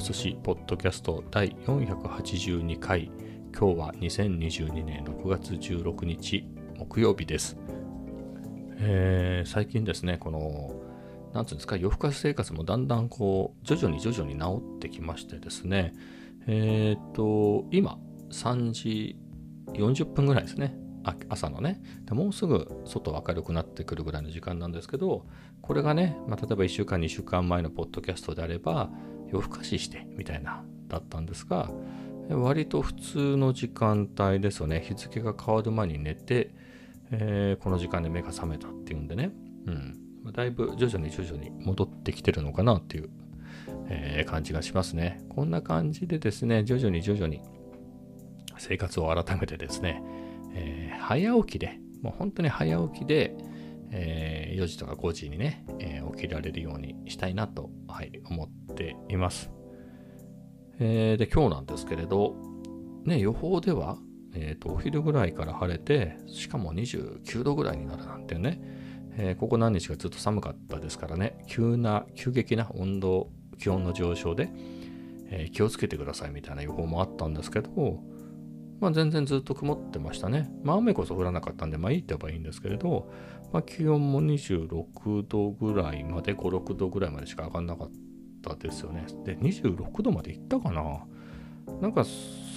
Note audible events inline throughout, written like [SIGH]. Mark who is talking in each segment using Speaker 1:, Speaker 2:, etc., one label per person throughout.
Speaker 1: 寿司ポッドキャスト第482回。今日は2022年6月16日木曜日です、えー、最近ですねこのなんつうんですか夜更かし生活もだんだんこう徐々に徐々に治ってきましてですね。えっ、と今3時40分ぐらいですね。朝のね。もうすぐ外明るくなってくるぐらいの時間なんですけどこれがね、まあ、例えば1週間2週間前のポッドキャストであれば夜更かししてみたいなだったんですが割と普通の時間帯ですよね。日付が変わる前に寝て、えー、この時間で目が覚めたっていうんでね、うん、だいぶ徐々に徐々に戻ってきてるのかなっていう、えー、感じがしますね。こんな感じでですね徐々に徐々に生活を改めてですね、えー、早起きでもう本当に早起きで、えー、4時とか5時にね、え起きられるようにしたいなと、はい、思っています。えー、で、今日なんですけれど、ね、予報では、えーと、お昼ぐらいから晴れて、しかも29度ぐらいになるなんてね、えー、ここ何日かずっと寒かったですからね、急な、急激な温度、気温の上昇で、え、気をつけてくださいみたいな予報もあったんですけど、まあ、全然ずっと曇ってましたね。まあ、雨こそ降らなかったんで、まあいいって言えばいいんですけれど、まあ、気温も26度ぐらいまで、5、6度ぐらいまでしか上がんなかったですよね。で、26度までいったかななんか、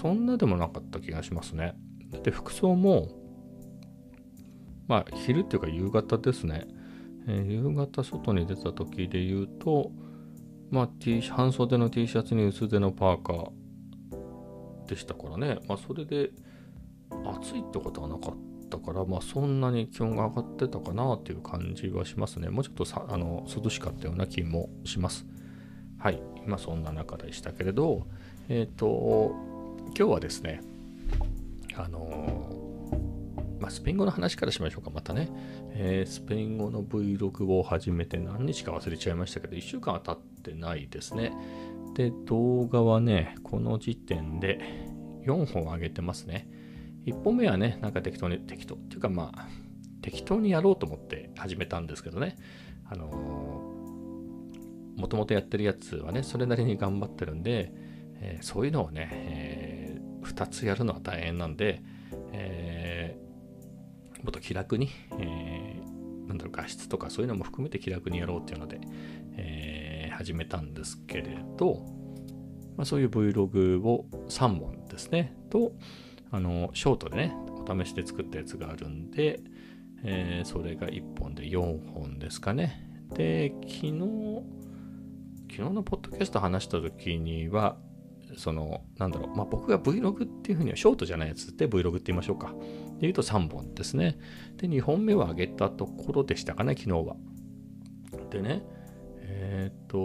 Speaker 1: そんなでもなかった気がしますね。で、服装も、まあ、昼っていうか夕方ですね。えー、夕方外に出た時で言うと、まあ、T、半袖の T シャツに薄手のパーカー、でしたからね、まあ、それで暑いってことはなかったから、まあ、そんなに気温が上がってたかなっていう感じはしますね。もうちょっとさあの涼しかったような気もします。はい、今そんな中でしたけれど、えっ、ー、と、今日はですね、あのまあ、スペイン語の話からしましょうか、またね。えー、スペイン語の Vlog を始めて何日か忘れちゃいましたけど、1週間は経ってないですね。で、動画はね、この時点で4本上げてますね。1本目はね、なんか適当に、適当っていうかまあ、適当にやろうと思って始めたんですけどね。あのもともとやってるやつはね、それなりに頑張ってるんで、えー、そういうのをね、えー、2つやるのは大変なんで、えー、もっと気楽に、えー、なんだろう、画質とかそういうのも含めて気楽にやろうっていうので、えー始めたんですけれど、まあ、そういう Vlog を3本ですね、と、あの、ショートでね、お試しで作ったやつがあるんで、えー、それが1本で4本ですかね。で、昨日、昨日のポッドキャスト話した時には、その、なんだろう、まあ、僕が Vlog っていうふうには、ショートじゃないやつで Vlog って言いましょうか。で言うと3本ですね。で、2本目は上げたところでしたかね、昨日は。でね、えっ、ー、と、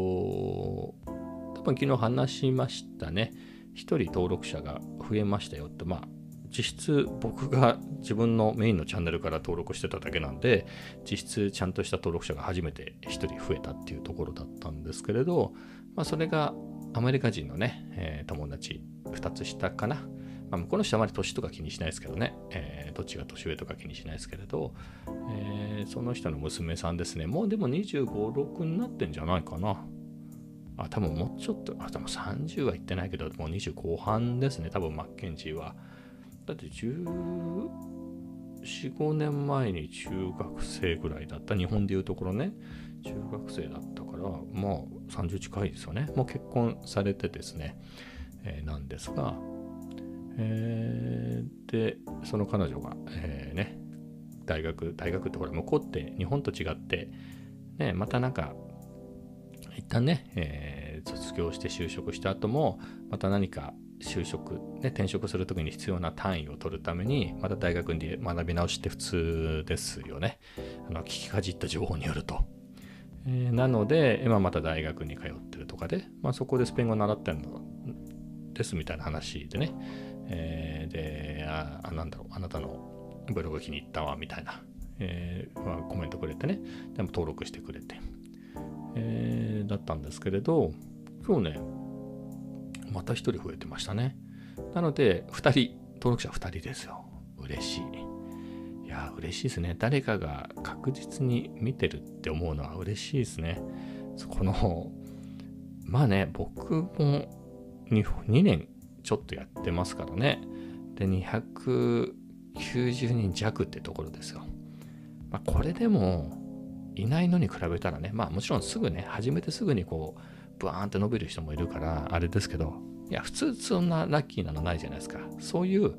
Speaker 1: 多分昨日話しましたね。1人登録者が増えましたよって、まあ、実質僕が自分のメインのチャンネルから登録してただけなんで、実質ちゃんとした登録者が初めて1人増えたっていうところだったんですけれど、まあ、それがアメリカ人のね、えー、友達2つ下かな。まあ、向こうの人はあまり年とか気にしないですけどね、えー、どっちが年上とか気にしないですけれど、えー、その人の娘さんですね、もうでも25、6になってんじゃないかな。あ、多分もうちょっと、あ、多分30は言ってないけど、もう20後半ですね、多分マッケンジーは。だって14、5年前に中学生ぐらいだった、日本でいうところね、中学生だったから、まあ30近いですよね。もう結婚されてですね、えー、なんですが、えー、で、その彼女が、えー、ね、大学、大学ってほら、向こうって日本と違って、ね、またなんか、一旦ね、えー、卒業して就職した後も、また何か就職、ね、転職するときに必要な単位を取るために、また大学に学び直しって普通ですよね。あの聞きかじった情報によると。えー、なので、今また大学に通ってるとかで、まあ、そこでスペイン語習ってるのですみたいな話でね、えー、でああ、なんだろう、あなたのブログ気に入ったわ、みたいな、えーまあ、コメントくれてね、でも登録してくれて、えー、だったんですけれど、今日ね、また1人増えてましたね。なので、2人、登録者2人ですよ。嬉しい。いや、嬉しいですね。誰かが確実に見てるって思うのは嬉しいですね。このまあね、僕も 2, 2年ちょっとやってますからね。で、290人弱ってところですよ。まあ、これでも、いないのに比べたらね、まあもちろんすぐね、始めてすぐにこう、ブワーンって伸びる人もいるから、あれですけど、いや、普通そんなラッキーなのないじゃないですか。そういう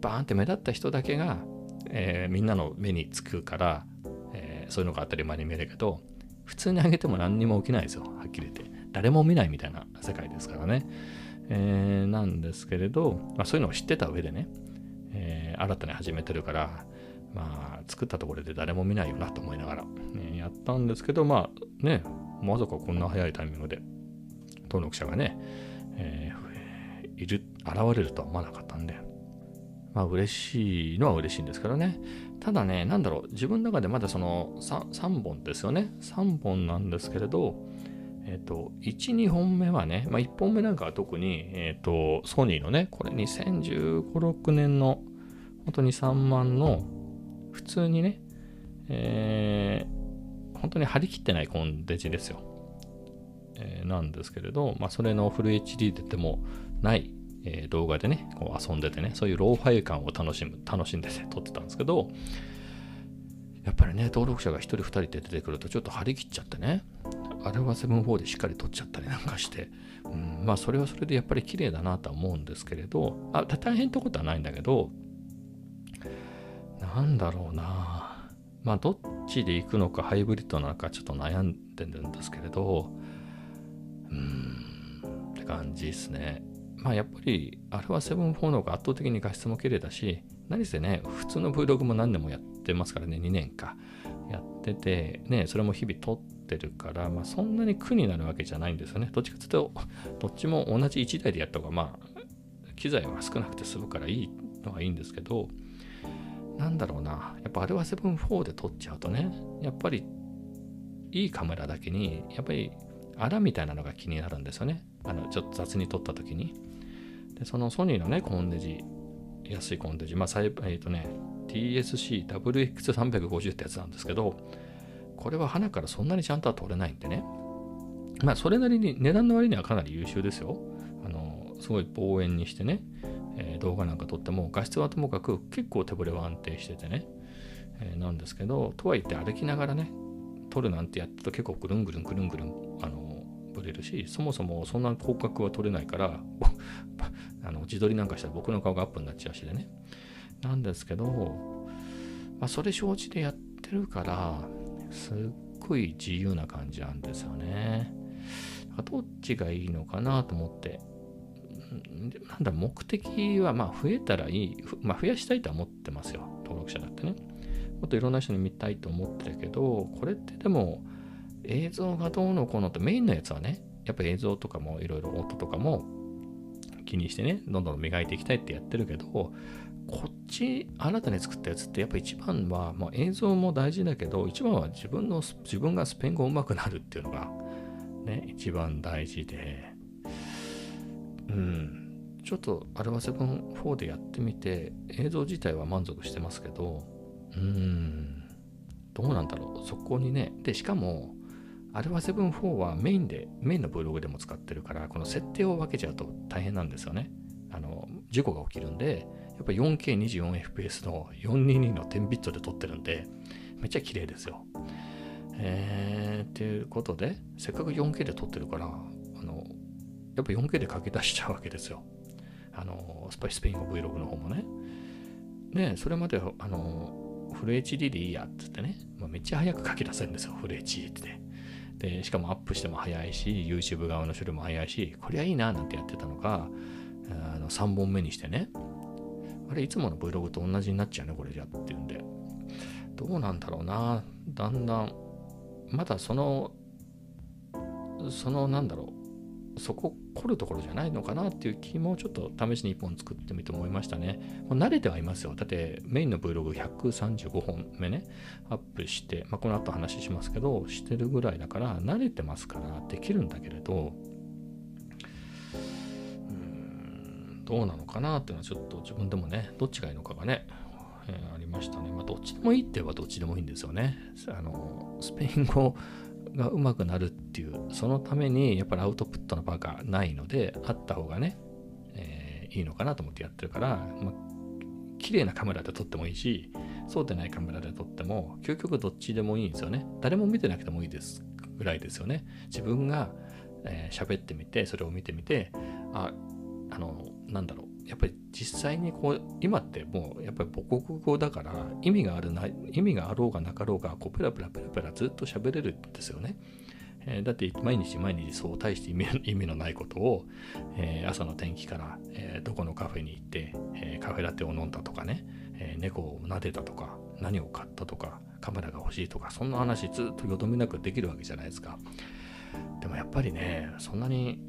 Speaker 1: バーンって目立った人だけが、えー、みんなの目につくから、えー、そういうのが当たり前に見えるけど、普通に上げても何にも起きないですよ。はっきり言って。誰も見ないみたいな世界ですからね。えー、なんですけれど、まあ、そういうのを知ってた上でね、えー、新たに始めてるから、まあ、作ったところで誰も見ないよなと思いながら、ね、やったんですけど、まあね、まさかこんな早いタイミングで登録者がね、えー、いる、現れるとは思わなかったんで、まあ嬉しいのは嬉しいんですけどね。ただね、なんだろう、自分の中でまだその 3, 3本ですよね。3本なんですけれど、えっ、と、1、2本目はね、まあ1本目なんかは特に、えっ、と、ソニーのね、これ2015、6年の、本当に3万の、普通にね、えー、本当に張り切ってないコンデジですよ。えー、なんですけれど、まあそれのフル HD ででもない、えー、動画でね、こう遊んでてね、そういうローファイ感を楽しむ、楽しんでて撮ってたんですけど、やっぱりね、登録者が1人2人で出てくるとちょっと張り切っちゃってね、あれは7-4でしっかり撮っちゃったりなんかして、うん、まあそれはそれでやっぱり綺麗だなとは思うんですけれど、あ大変ってことはないんだけど、なんだろうなまあどっちで行くのかハイブリッドなのかちょっと悩んでるんですけれど、うんって感じですね。まあやっぱりあれは7-4の方が圧倒的に画質も綺麗だし、何せね、普通の Vlog も何年もやってますからね、2年か。やってて、ね、それも日々撮ってるから、まあ、そんなに苦になるわけじゃないんですよね。どっちかというと、どっちも同じ1台でやった方が、まあ、機材は少なくて済むからいいのはいいんですけど、なんだろうな、やっぱあれは7-4で撮っちゃうとね、やっぱりいいカメラだけに、やっぱりあらみたいなのが気になるんですよね。あの、ちょっと雑に撮った時に。で、そのソニーのね、コンデジ、安いコンデジ、まあ、えっ、ー、とね、TSC-WX350 ってやつなんですけど、これは花からそんなにちゃんとは取れないんでね。まあ、それなりに、値段の割にはかなり優秀ですよ。あの、すごい望遠にしてね、えー、動画なんか撮っても、画質はともかく結構手ぶれは安定しててね、えー、なんですけど、とはいって歩きながらね、撮るなんてやってると結構ぐるんぐるんぐるんぐるん、あの、ぶれるし、そもそもそんな広角は撮れないから、あの自撮りなんかしたら僕の顔がアップになっちゃうしでね。なんですけど、まあ、それ承知でやってるから、すっごい自由な感じなんですよね。どっちがいいのかなと思って。なんだ、目的は、まあ、増えたらいい。まあ、増やしたいとは思ってますよ。登録者だってね。もっといろんな人に見たいと思ってるけど、これってでも、映像がどうのこうのってメインのやつはね、やっぱ映像とかもいろいろ音とかも気にしてね、どんどん磨いていきたいってやってるけど、こっち新たに作ったやつってやっぱ一番は、まあ、映像も大事だけど一番は自分の自分がスペイン語上手くなるっていうのがね一番大事で。うん。ちょっとアルファ7 4でやってみて映像自体は満足してますけどうん。どうなんだろう。そこにねでしかもアルファ7 4はメインでメインのブログでも使ってるからこの設定を分けちゃうと大変なんですよねあの事故が起きるんでやっぱ 4K24fps の422の10ビットで撮ってるんで、めっちゃ綺麗ですよ。えー、っていうことで、せっかく 4K で撮ってるから、あの、やっぱ 4K で書き出しちゃうわけですよ。あの、スパイスペインの Vlog の方もね。で、それまで、あの、フル HD でいいやって言ってね、まあ、めっちゃ早く書き出せるんですよ、フル HD って。で、しかもアップしても早いし、YouTube 側の処理も早いし、こりゃいいななんてやってたのか、あの3本目にしてね、あれ、いつもの Vlog と同じになっちゃうね、これじゃっていうんで。どうなんだろうな。だんだん、まだその、その、なんだろう、そこ凝るところじゃないのかなっていう気もちょっと試しに1本作ってみて思いましたね。もう慣れてはいますよ。だってメインの Vlog135 本目ね、アップして、まあ、この後話しますけど、してるぐらいだから慣れてますからできるんだけれど、うんどうなのかなっていうのはちょっと自分でもね、どっちがいいのかがね、えー、ありましたね。まあ、どっちでもいいって言えばどっちでもいいんですよね。あの、スペイン語が上手くなるっていうそのためにやっぱりアウトプットの場がないのであった方がね、えー、いいのかなと思ってやってるから、まあ、綺麗なカメラで撮ってもいいしそうでないカメラで撮っても究極どっちでもいいんですよね。誰も見てなくてもいいですぐらいですよね。自分が喋、えー、ってみてそれを見てみてああのなんだろう。やっぱり実際にこう今ってもうやっぱり母国語だから意味があるな意味があろうがなかろうがこうペラペラペラペラずっと喋れるんですよね。え、だって毎日毎日そう大して [LAUGHS] 意味のないことを、えー、朝の天気から、えー、どこのカフェに行って、えカフェラテを飲んだとかね、え猫を撫でたとか何を買ったとかカメラが欲しいとかそんな話ずっとよどみなくできるわけじゃないですか。でもやっぱりねそんなに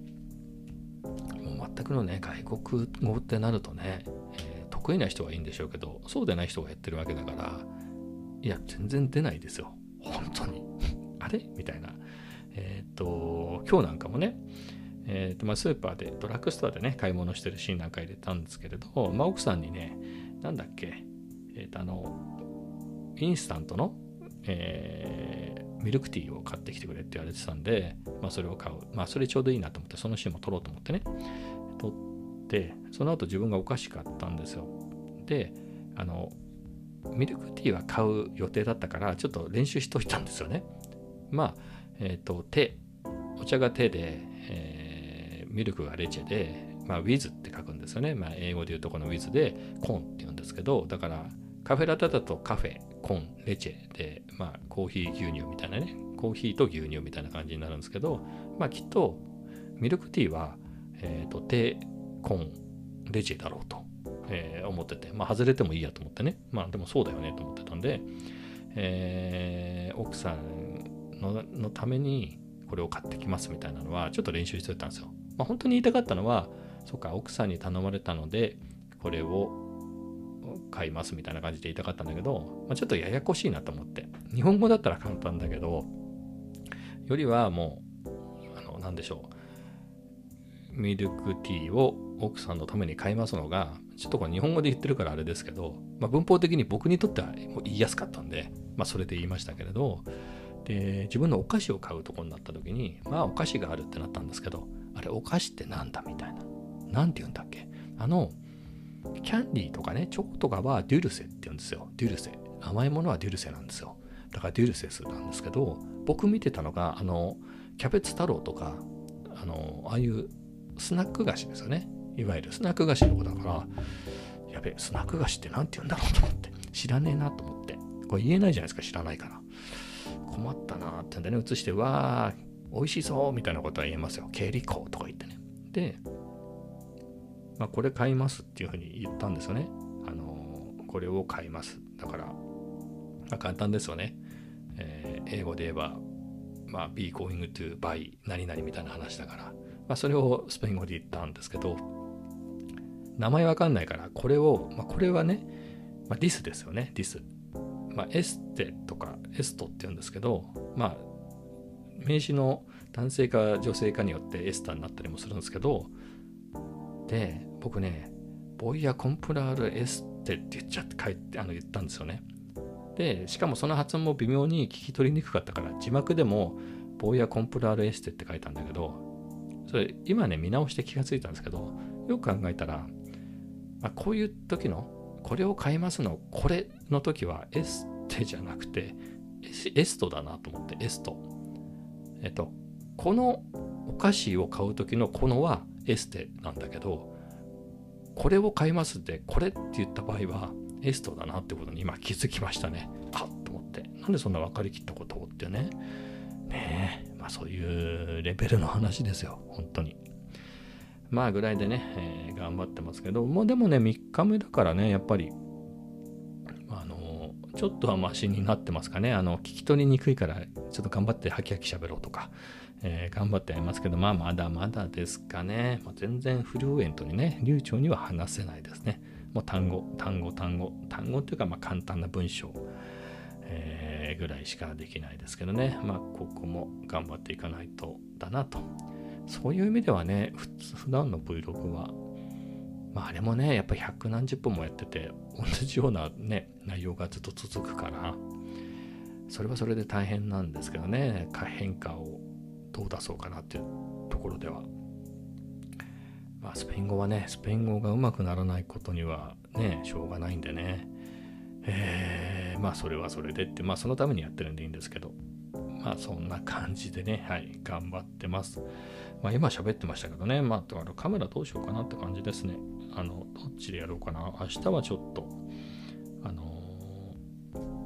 Speaker 1: もう全くのね外国語ってなるとね、え、得意な人はいいんでしょうけどそうでない人がやってるわけだからいや全然出ないですよ。本当に。[LAUGHS] あれ？みたいな。えっ、と今日なんかもねえーとまあ、スーパーでドラッグストアでね買い物してるシーンなんか入れたんですけれど、まあ、奥さんにねなんだっけえっ、ー、とあのインスタントの、えー、ミルクティーを買ってきてくれって言われてたんで、まあ、それを買う。まあ、それちょうどいいなと思って、そのシーンも撮ろうと思ってね。撮って、その後自分がお菓子買ったんですよ。で、あの、ミルクティーは買う予定だったから、ちょっと練習しといたんですよね。まあ、えっ、ー、と、手、お茶が手で、えー、ミルクがレチェで、まあ、ウィズって書くんですよね。まあ、英語で言うとこのウィズで、コンって言うんですけど、だから、カフェラテだとカフェ、コン、レチェで、まあ、コーヒー牛乳みたいなね、コーヒーと牛乳みたいな感じになるんですけど、まあ、きっと、ミルクティーは、えっ、ー、と、テコン、レチェだろうと、えー、思ってて、まあ、外れてもいいやと思ってね、まあ、でもそうだよねと思ってたんで、えー、奥さんののためにこれを買ってきますみたいなのは、ちょっと練習してたんですよ。まあ、本当に言いたかったのは、そっか、奥さんに頼まれたので、これを買いますみたいな感じで言いたかったんだけど、まあ、ちょっとややこしいなと思って。日本語だったら簡単だけど、よりはもう、あの、なんでしょう。ミルクティーを奥さんのために買いますのが、ちょっとこれ日本語で言ってるからあれですけど、まあ、文法的に僕にとってはもう言いやすかったんで、まあ、それで言いましたけれど、で、自分のお菓子を買うとこになった時に、まあお菓子があるってなったんですけど、あれお菓子ってなんだみたいな。なんて言うんだっけ？あの、キャンディーとかね、チョコとかはデュルセって言うんですよ。デュルセ。甘いものはデュルセなんですよ。だからデュルセスなんですけど、僕見てたのが、あの、キャベツ太郎とか、あの、ああいうスナック菓子ですよね。いわゆるスナック菓子の子だから、やべえ、スナック菓子って何て言うんだろうと思って、知らねえなと思って。これ言えないじゃないですか、知らないから。困ったなってんでね、映して、わー、美味しそうみたいなことは言えますよ。経理校とか言ってね。で、まあ、これ買いますっていうふうに言ったんですよね。あのこれを買います。だから、まあ、簡単ですよね。えー、英語で言えば、まあ、be going to buy 何々みたいな話だから、まあ、それをスペイン語で言ったんですけど、名前わかんないから、これを、まあ、これはね、まあ、 this ですよね、 this。まあ、 este とか esto って言うんですけど、まあ、名詞の男性か女性かによって esta になったりもするんですけど、で、僕ね、 voy a comprar este って言っちゃって書いて、あの言ったんですよね。で、しかもその発音も微妙に聞き取りにくかったから、字幕でも voy a comprar este って書いたんだけど、それ今ね、見直して気がついたんですけど、よく考えたら、まあ、こういう時の、これを買いますの、これの時はエステじゃなくて、エストだなと思って、エスト。えっと、このお菓子を買う時のこのはエステなんだけど、これを買いますって、これって言った場合は、エストだなってことに今気づきましたね。あっと思って。なんでそんな分かりきったことをってね。ねえ、まあそういうレベルの話ですよ。本当に。まあぐらいでね、えー、頑張ってますけど、もうでもね、3日目だからね、やっぱり、あの、ちょっとはマシになってますかね。あの、聞き取りにくいから、ちょっと頑張ってハキハキ喋ろうとか、えー、頑張ってやりますけど、まあまだまだですかね。まあ、全然フルエントにね、流暢には話せないですね。もう単語、単語、単語、単語っていうか、まあ簡単な文章、えー、ぐらいしかできないですけどね。まあここも頑張っていかないとだなと。そういう意味ではね、普段の Vlog は、まああれもね、やっぱ百何十本もやってて、同じようなね、内容がずっと続くから、それはそれで大変なんですけどね、変化をどう出そうかなっていうところでは、まあ、スペイン語はね、スペイン語がうまくならないことにはね、しょうがないんでね、えー、まあそれはそれでって、まあそのためにやってるんでいいんですけど、まあそんな感じでね、はい、頑張ってます。まあ今喋ってましたけどね、まあだからカメラどうしようかなって感じですね。あの、どっちでやろうかな。明日はちょっと、あの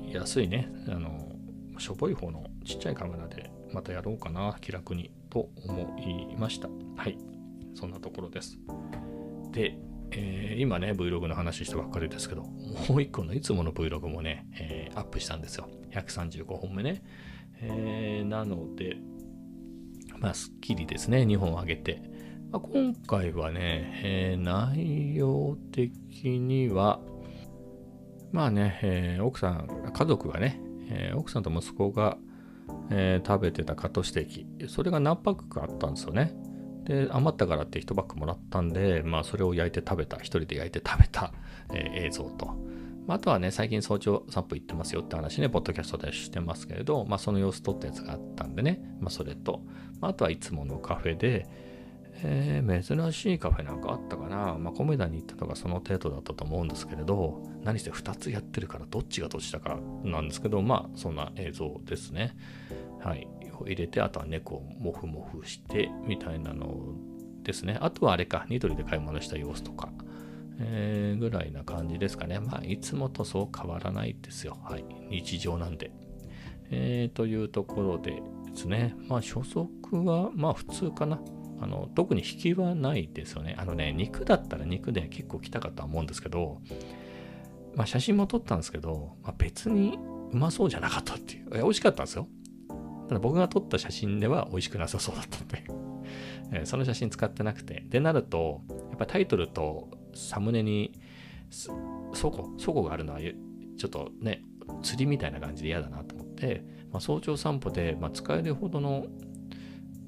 Speaker 1: ー、安いね、あのー、しょぼい方のちっちゃいカメラでまたやろうかな、気楽にと思いました。はい、そんなところです。で、えー、今ね、Vlog の話したばっかりですけど、もう一個のいつもの Vlog もね、えー、アップしたんですよ。135本目ね。えー、なので、まあ、すっきりですね、2本上げて。まあ、今回はね、えー、内容的には、まあね、えー、奥さん、家族がね、えー、奥さんと息子が、え食べてたカットステーキ、それが何パックかあったんですよね。で、余ったからって1パックもらったんで、まあ、それを焼いて食べた、1人で焼いて食べた、え映像と。あとはね、最近早朝散歩行ってますよって話ね、ポッドキャストでしてますけれど、まあ、その様子撮ったやつがあったんでね、まあ、それと、まあ、あとはいつものカフェで、えー、珍しいカフェなんかあったかな、まあ、コメダに行ったのがその程度だったと思うんですけれど、何せ2つやってるからどっちがどっちだかなんですけど、まあ、そんな映像ですね。はい。を入れて、あとは猫をモフモフして、みたいなのですね。あとはあれか、ニトリで買い物した様子とか、え、ぐらいな感じですかね。まあ、いつもとそう変わらないですよ。はい。日常なんで。えー、というところでですね。まあ、初速は、まあ、普通かな。あの、特に引きはないですよね。あのね、肉だったら肉で結構来たかとは思うんですけど、まあ、写真も撮ったんですけど、まあ、別にうまそうじゃなかったっていう。いや、美味しかったんですよ。ただ僕が撮った写真では美味しくなさそうだったんでその写真使ってなくて。でなると、やっぱタイトルとサムネに倉庫、倉庫があるのはちょっとね、釣りみたいな感じで嫌だなと思って、まあ、早朝散歩で、まあ、使えるほどの、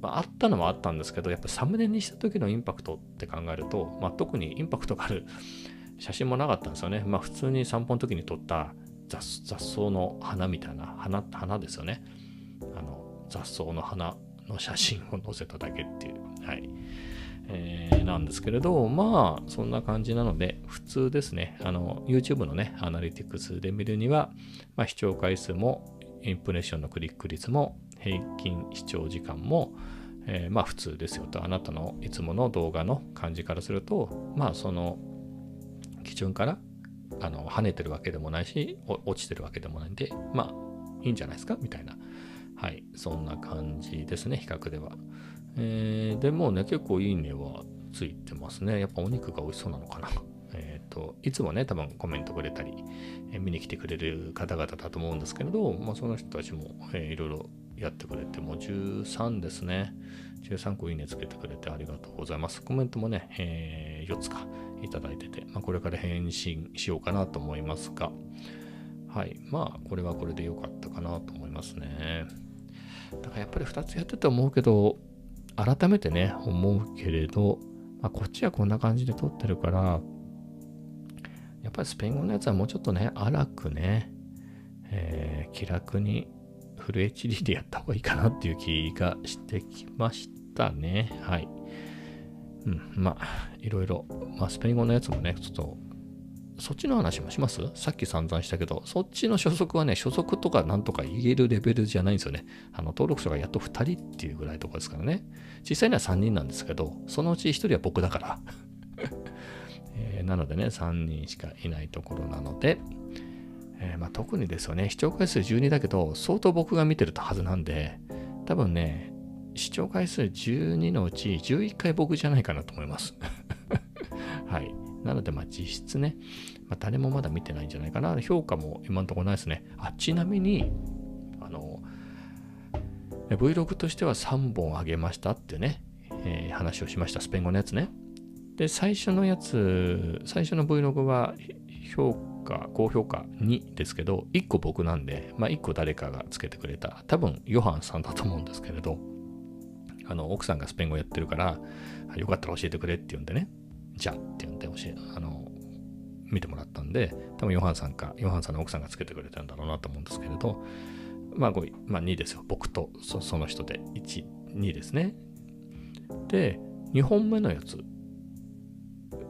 Speaker 1: まあ、あったのはあったんですけど、やっぱサムネにした時のインパクトって考えると、まあ、特にインパクトがある [LAUGHS] 写真もなかったんですよね。まあ、普通に散歩の時に撮った雑草の花みたいな花、花ですよね。あの雑草の花の写真を載せただけっていう。はい。えー、なんですけれど、まあ、そんな感じなので、普通ですね。あの、YouTube のね、アナリティクスで見るには、まあ、視聴回数も、インプレッションのクリック率も、平均視聴時間も、えー、まあ、普通ですよと。あなたのいつもの動画の感じからすると、まあ、その、基準から、あの、跳ねてるわけでもないし、落ちてるわけでもないんで、まあ、いいんじゃないですか？みたいな。はい。そんな感じですね、比較では。えー、でもね、結構いいねはついてますね。やっぱお肉が美味しそうなのかな。[LAUGHS] えっ、ー、と、いつもね、多分コメントくれたり、えー、見に来てくれる方々だと思うんですけれど、まあ、その人たちも、えー、いろいろやってくれて、もう13ですね。13個いいねつけてくれてありがとうございます。コメントもね、えー、4つかいただいてて、まあ、これから返信しようかなと思いますが、はい。まあ、これはこれで良かったかなと思いますね。だからやっぱり2つやってて思うけど、改めてね、思うけれど、まあ、こっちはこんな感じで撮ってるから、やっぱりスペイン語のやつはもうちょっとね、荒くね、えー、気楽にフル HD でやった方がいいかなっていう気がしてきましたね。はい。うん、まあ、いろいろ、まあ、スペイン語のやつもね、ちょっとそっちの話もします？さっき散々したけど、そっちの所属はね、所属とかなんとか言えるレベルじゃないんですよね。あの、登録者がやっと2人っていうぐらいとかですからね。実際には3人なんですけど、そのうち1人は僕だから。[LAUGHS] えー、なのでね、3人しかいないところなので、えー、まあ、特にですよね、視聴回数12だけど、相当僕が見てるはずなんで、多分ね、視聴回数12のうち11回僕じゃないかなと思います。[LAUGHS] はい。なので、まあ実質ね、まあ、誰もまだ見てないんじゃないかな。評価も今のところないですね。あ、ちなみに、あの、Vlog としては3本あげましたってね、えー、話をしました。スペイン語のやつね。で、最初のやつ、最初の Vlog は評価、高評価2ですけど、1個僕なんで、まあ1個誰かがつけてくれた。多分、ヨハンさんだと思うんですけれど、あの、奥さんがスペイン語やってるから、よかったら教えてくれって言うんでね。じゃって言って教え、あの、見てもらったんで、多分ヨハンさんか、ヨハンさんの奥さんがつけてくれたんだろうなと思うんですけれど、まあ5、まあ2ですよ。僕とその人で1、にですね。で、2本目のやつ、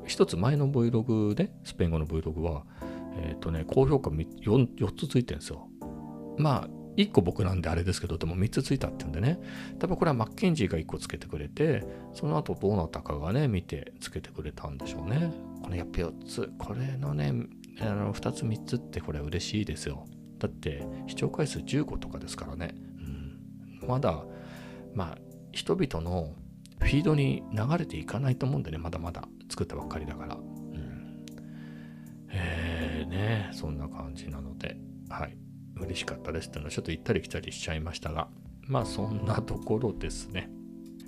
Speaker 1: 一つ前の Vlog で、スペイン語の Vlog は、えっ、ー、とね、高評価 4, 4つついてるんですよ。まあ、1個僕なんであれですけど、でも3つついたっていうんでね、多分これはマッケンジーが1個つけてくれて、その後どうなったかがね、見てつけてくれたんでしょうね。これやっぱ4つ、これのね、あの2つ3つってこれ嬉しいですよ。だって視聴回数15とかですからね。うん、まだ、まあ、人々のフィードに流れていかないと思うんでね、まだまだ作ったばっかりだから。うん、えーね、そんな感じなので、はい。嬉しかったですっていうのはちょっと行ったり来たりしちゃいましたが、まあそんなところですね。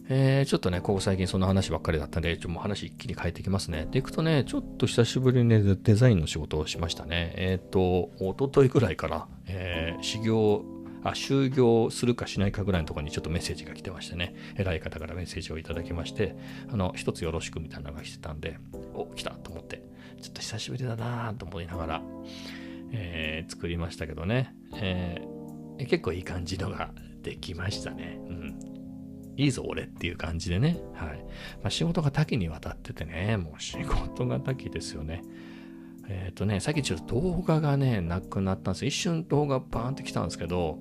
Speaker 1: えー、ちょっとね、ここ最近その話ばっかりだったんで、ちょっともう話一気に変えてきますね。で、いくとね、ちょっと久しぶりに、ね、デザインの仕事をしましたね。えっ、ー、と、おとといぐらいから、えー、修行、あ、就業するかしないかぐらいのところにちょっとメッセージが来てましてね、偉い方からメッセージをいただきまして、あの、一つよろしくみたいなのが来てたんで、お、来たと思って、ちょっと久しぶりだなと思いながら、えー、作りましたけどね、えー、結構いい感じのができましたね。うん。いいぞ俺っていう感じでね。はい。まあ、仕事が多岐にわたっててね、もう仕事が多岐ですよね。えっ、ー、とね、さっきちょっと動画がね、なくなったんです一瞬動画バーンって来たんですけど、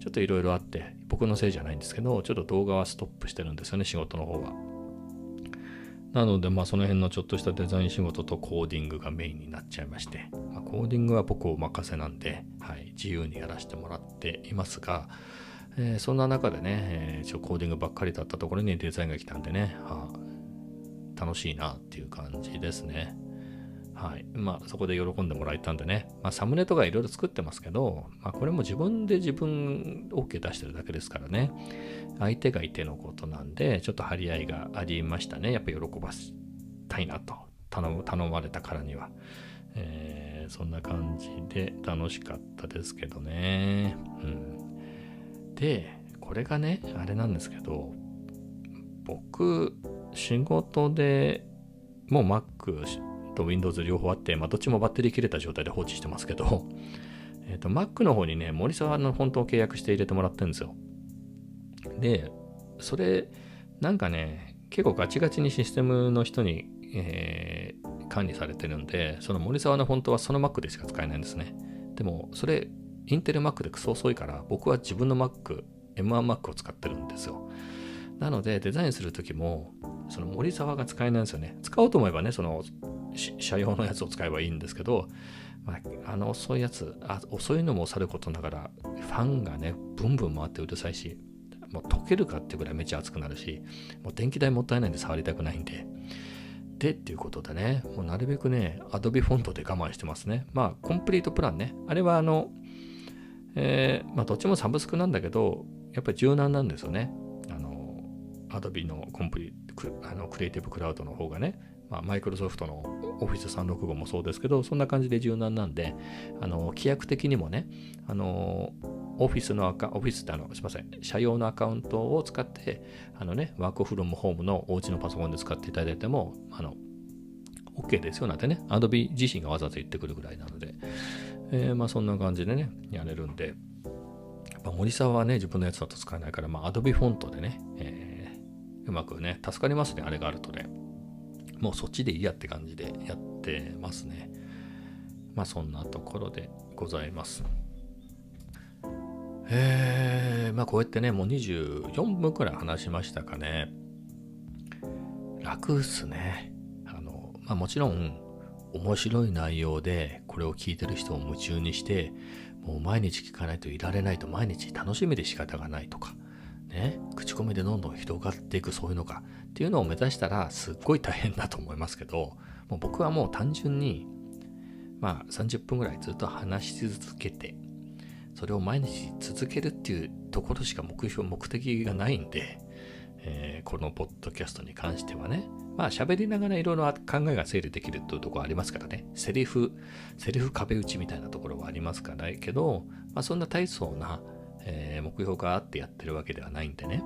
Speaker 1: ちょっといろいろあって、僕のせいじゃないんですけど、ちょっと動画はストップしてるんですよね、仕事の方が。なので、まあ、その辺のちょっとしたデザイン仕事とコーディングがメインになっちゃいまして、まあ、コーディングは僕お任せなんで、はい、自由にやらせてもらっていますが、えー、そんな中でね、えー、コーディングばっかりだったところにデザインが来たんでね、はあ、楽しいなっていう感じですね。はい。まあ、そこで喜んでもらえたんでね。まあ、サムネとかいろいろ作ってますけど、まあ、これも自分で自分 OK 出してるだけですからね。相手がいてのことなんで、ちょっと張り合いがありましたね。やっぱ喜ばせたいなと。頼、頼まれたからには。えー、そんな感じで楽しかったですけどね。うん。で、これがね、あれなんですけど、僕、仕事でもう Mac と Windows 両方あって、まあ、どっちもバッテリー切れた状態で放置してますけど、[LAUGHS] えっ、ー、と、Mac の方にね、森沢のフォントを契約して入れてもらってるんですよ。で、それ、なんかね、結構ガチガチにシステムの人に、えー、管理されてるんで、その森沢のフォントはその Mac でしか使えないんですね。でも、それ、インテル Mac でクソ遅いから、僕は自分の Mac、M1Mac を使ってるんですよ。なので、デザインするときも、その森沢が使えないんですよね。使おうと思えばね、その車用のやつを使えばいいんですけど、まあ、あの遅いやつあ、遅いのもさることながら、ファンがね、ブンブン回ってうるさいし、もう溶けるかっていうぐらいめっちゃ熱くなるし、もう電気代もったいないんで触りたくないんで。で、っていうことでね、もうなるべくね、Adobe フォントで我慢してますね。まあ、コンプリートプランね。あれはあの、えー、まあ、どっちもサブスクなんだけど、やっぱり柔軟なんですよね。あの、Adobe のコンプリあのクリエイティブクラウドの方がね。まあ、マイクロソフトの Office365 もそうですけど、そんな感じで柔軟なんで、あの、規約的にもね、あの、オフィスのアカ、オフィスってあの、すみません、社用のアカウントを使って、あのね、ワークフロムホームのお家のパソコンで使っていただいても、あの、OK ですよなんてね、Adobe 自身がわざわざ言ってくるぐらいなので、えー、まあそんな感じでね、やれるんで、やっぱ森沢はね、自分のやつだと使えないから、まあ Adobe フォントでね、えー、うまくね、助かりますね、あれがあるとね。もうそっちでいいやって感じでやってますね。まあそんなところでございます。えー、まあこうやってね、もう24分くらい話しましたかね。楽っすね。あの、まあもちろん面白い内容でこれを聞いてる人を夢中にして、もう毎日聞かないといられないと毎日楽しみで仕方がないとか、ね、口コミでどんどん広がっていくそういうのがっていうのを目指したらすっごい大変だと思いますけど、もう僕はもう単純に、まあ30分ぐらいずっと話し続けて、それを毎日続けるっていうところしか目標、目的がないんで、えー、このポッドキャストに関してはね、まあ喋りながらいろいろ考えが整理できるっていうところありますからね、セリフ、セリフ壁打ちみたいなところはありますからけど、まあそんな大層な、えー、目標があってやってるわけではないんでね、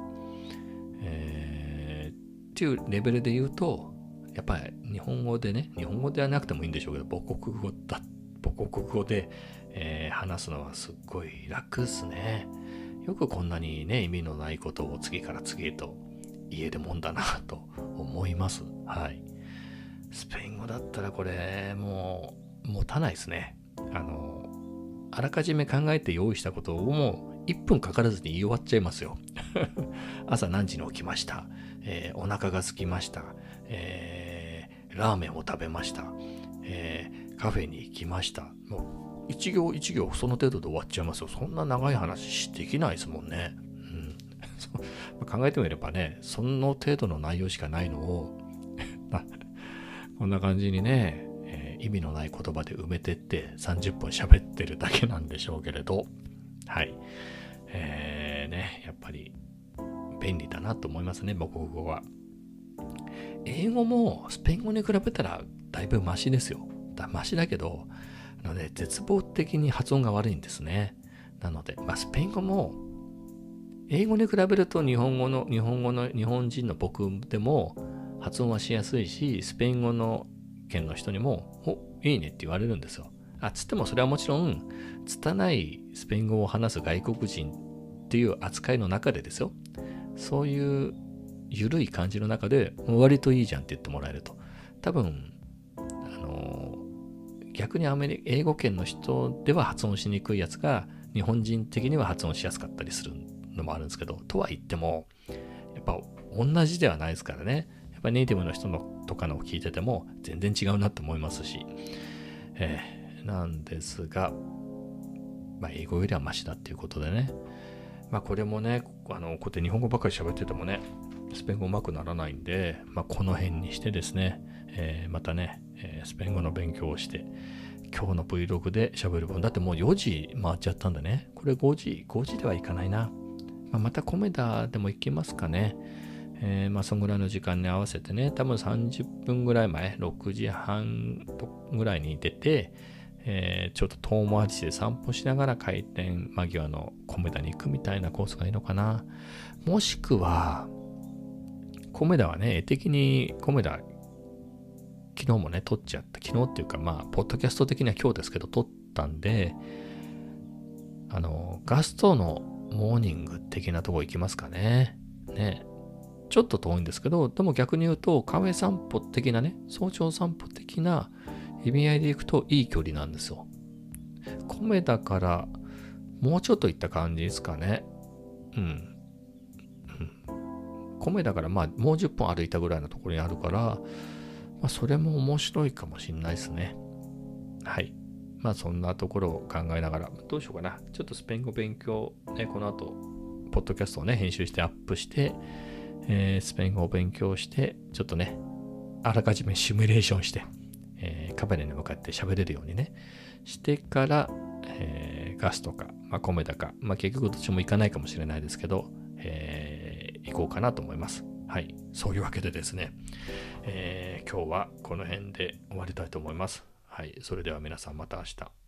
Speaker 1: えー、っていうレベルで言うと、やっぱり日本語でね、日本語ではなくてもいいんでしょうけど、母国語だ、母国語で、えー、話すのはすっごい楽っすね。よくこんなにね、意味のないことを次から次へと言えるもんだなと思います。はい。スペイン語だったらこれ、もう、持たないですね。あの、あらかじめ考えて用意したことをも1分かからずに言い終わっちゃいますよ。[LAUGHS] 朝何時に起きました？えー、お腹が空きました？えー、ラーメンを食べました？えー、カフェに行きました？もう一行一行その程度で終わっちゃいますよ。そんな長い話できないですもんね。うん、[LAUGHS] 考えてみればね、その程度の内容しかないのを [LAUGHS] こんな感じにね、え、意味のない言葉で埋めてって30分喋ってるだけなんでしょうけれど、はい。えー、ね、やっぱり便利だなと思いますね、母国語は。英語もスペイン語に比べたらだいぶマシですよ。だマシだけど、あのね、絶望的に発音が悪いんですね。なので、まあ、スペイン語も、英語に比べると日本語の、日本語の、日本人の僕でも発音はしやすいし、スペイン語の県の人にも、お、いいねって言われるんですよ。あ、つってもそれはもちろん、拙いスペイン語を話す外国人っていう扱いの中でですよ。そういう緩い感じの中で、割といいじゃんって言ってもらえると。多分、あの、逆にアメリ英語圏の人では発音しにくいやつが、日本人的には発音しやすかったりするのもあるんですけど、とは言っても、やっぱ同じではないですからね。やっぱネイティブの人のとかのを聞いてても全然違うなって思いますし、えー、なんですが、まあ、英語よりはマシだっていうことでね、まあこれもね、あのこうやって日本語ばっかり喋っててもね、スペイン語うまくならないんで、まあ、この辺にしてですね、えー、またね、えー、スペイン語の勉強をして、今日の Vlog で喋る分。だってもう4時回っちゃったんだね。これ5時、5時ではいかないな。まあ、またコメダでも行きますかね。えー、まあそんぐらいの時間に合わせてね、多分30分ぐらい前、6時半ぐらいに出て、えー、ちょっと遠回りして散歩しながら開店間際のコメダに行くみたいなコースがいいのかな。もしくは、コメダはね、絵的にコメダ、昨日もね、撮っちゃった。昨日っていうか、まあ、ポッドキャスト的には今日ですけど、撮ったんで、あの、ガストのモーニング的なとこ行きますかね。ね。ちょっと遠いんですけど、でも逆に言うと、カフェ散歩的なね、早朝散歩的な意味合いで行くといい距離なんですよ。米だからもうちょっと行った感じですかね。うん。米だからまあもう10分歩いたぐらいのところにあるから、まあそれも面白いかもしれないですね。はい。まあそんなところを考えながら、どうしようかな。ちょっとスペイン語勉強、ね、この後、ポッドキャストをね、編集してアップして、えー、スペイン語を勉強して、ちょっとね、あらかじめシミュレーションして、えー、カメラに向かって喋れるようにね、してから、えー、ガスとか、まあ、米だか、まあ、結局どっちも行かないかもしれないですけど、えー、行こうかなと思います。はい。そういうわけでですね、えー、今日はこの辺で終わりたいと思います。はい。それでは皆さんまた明日。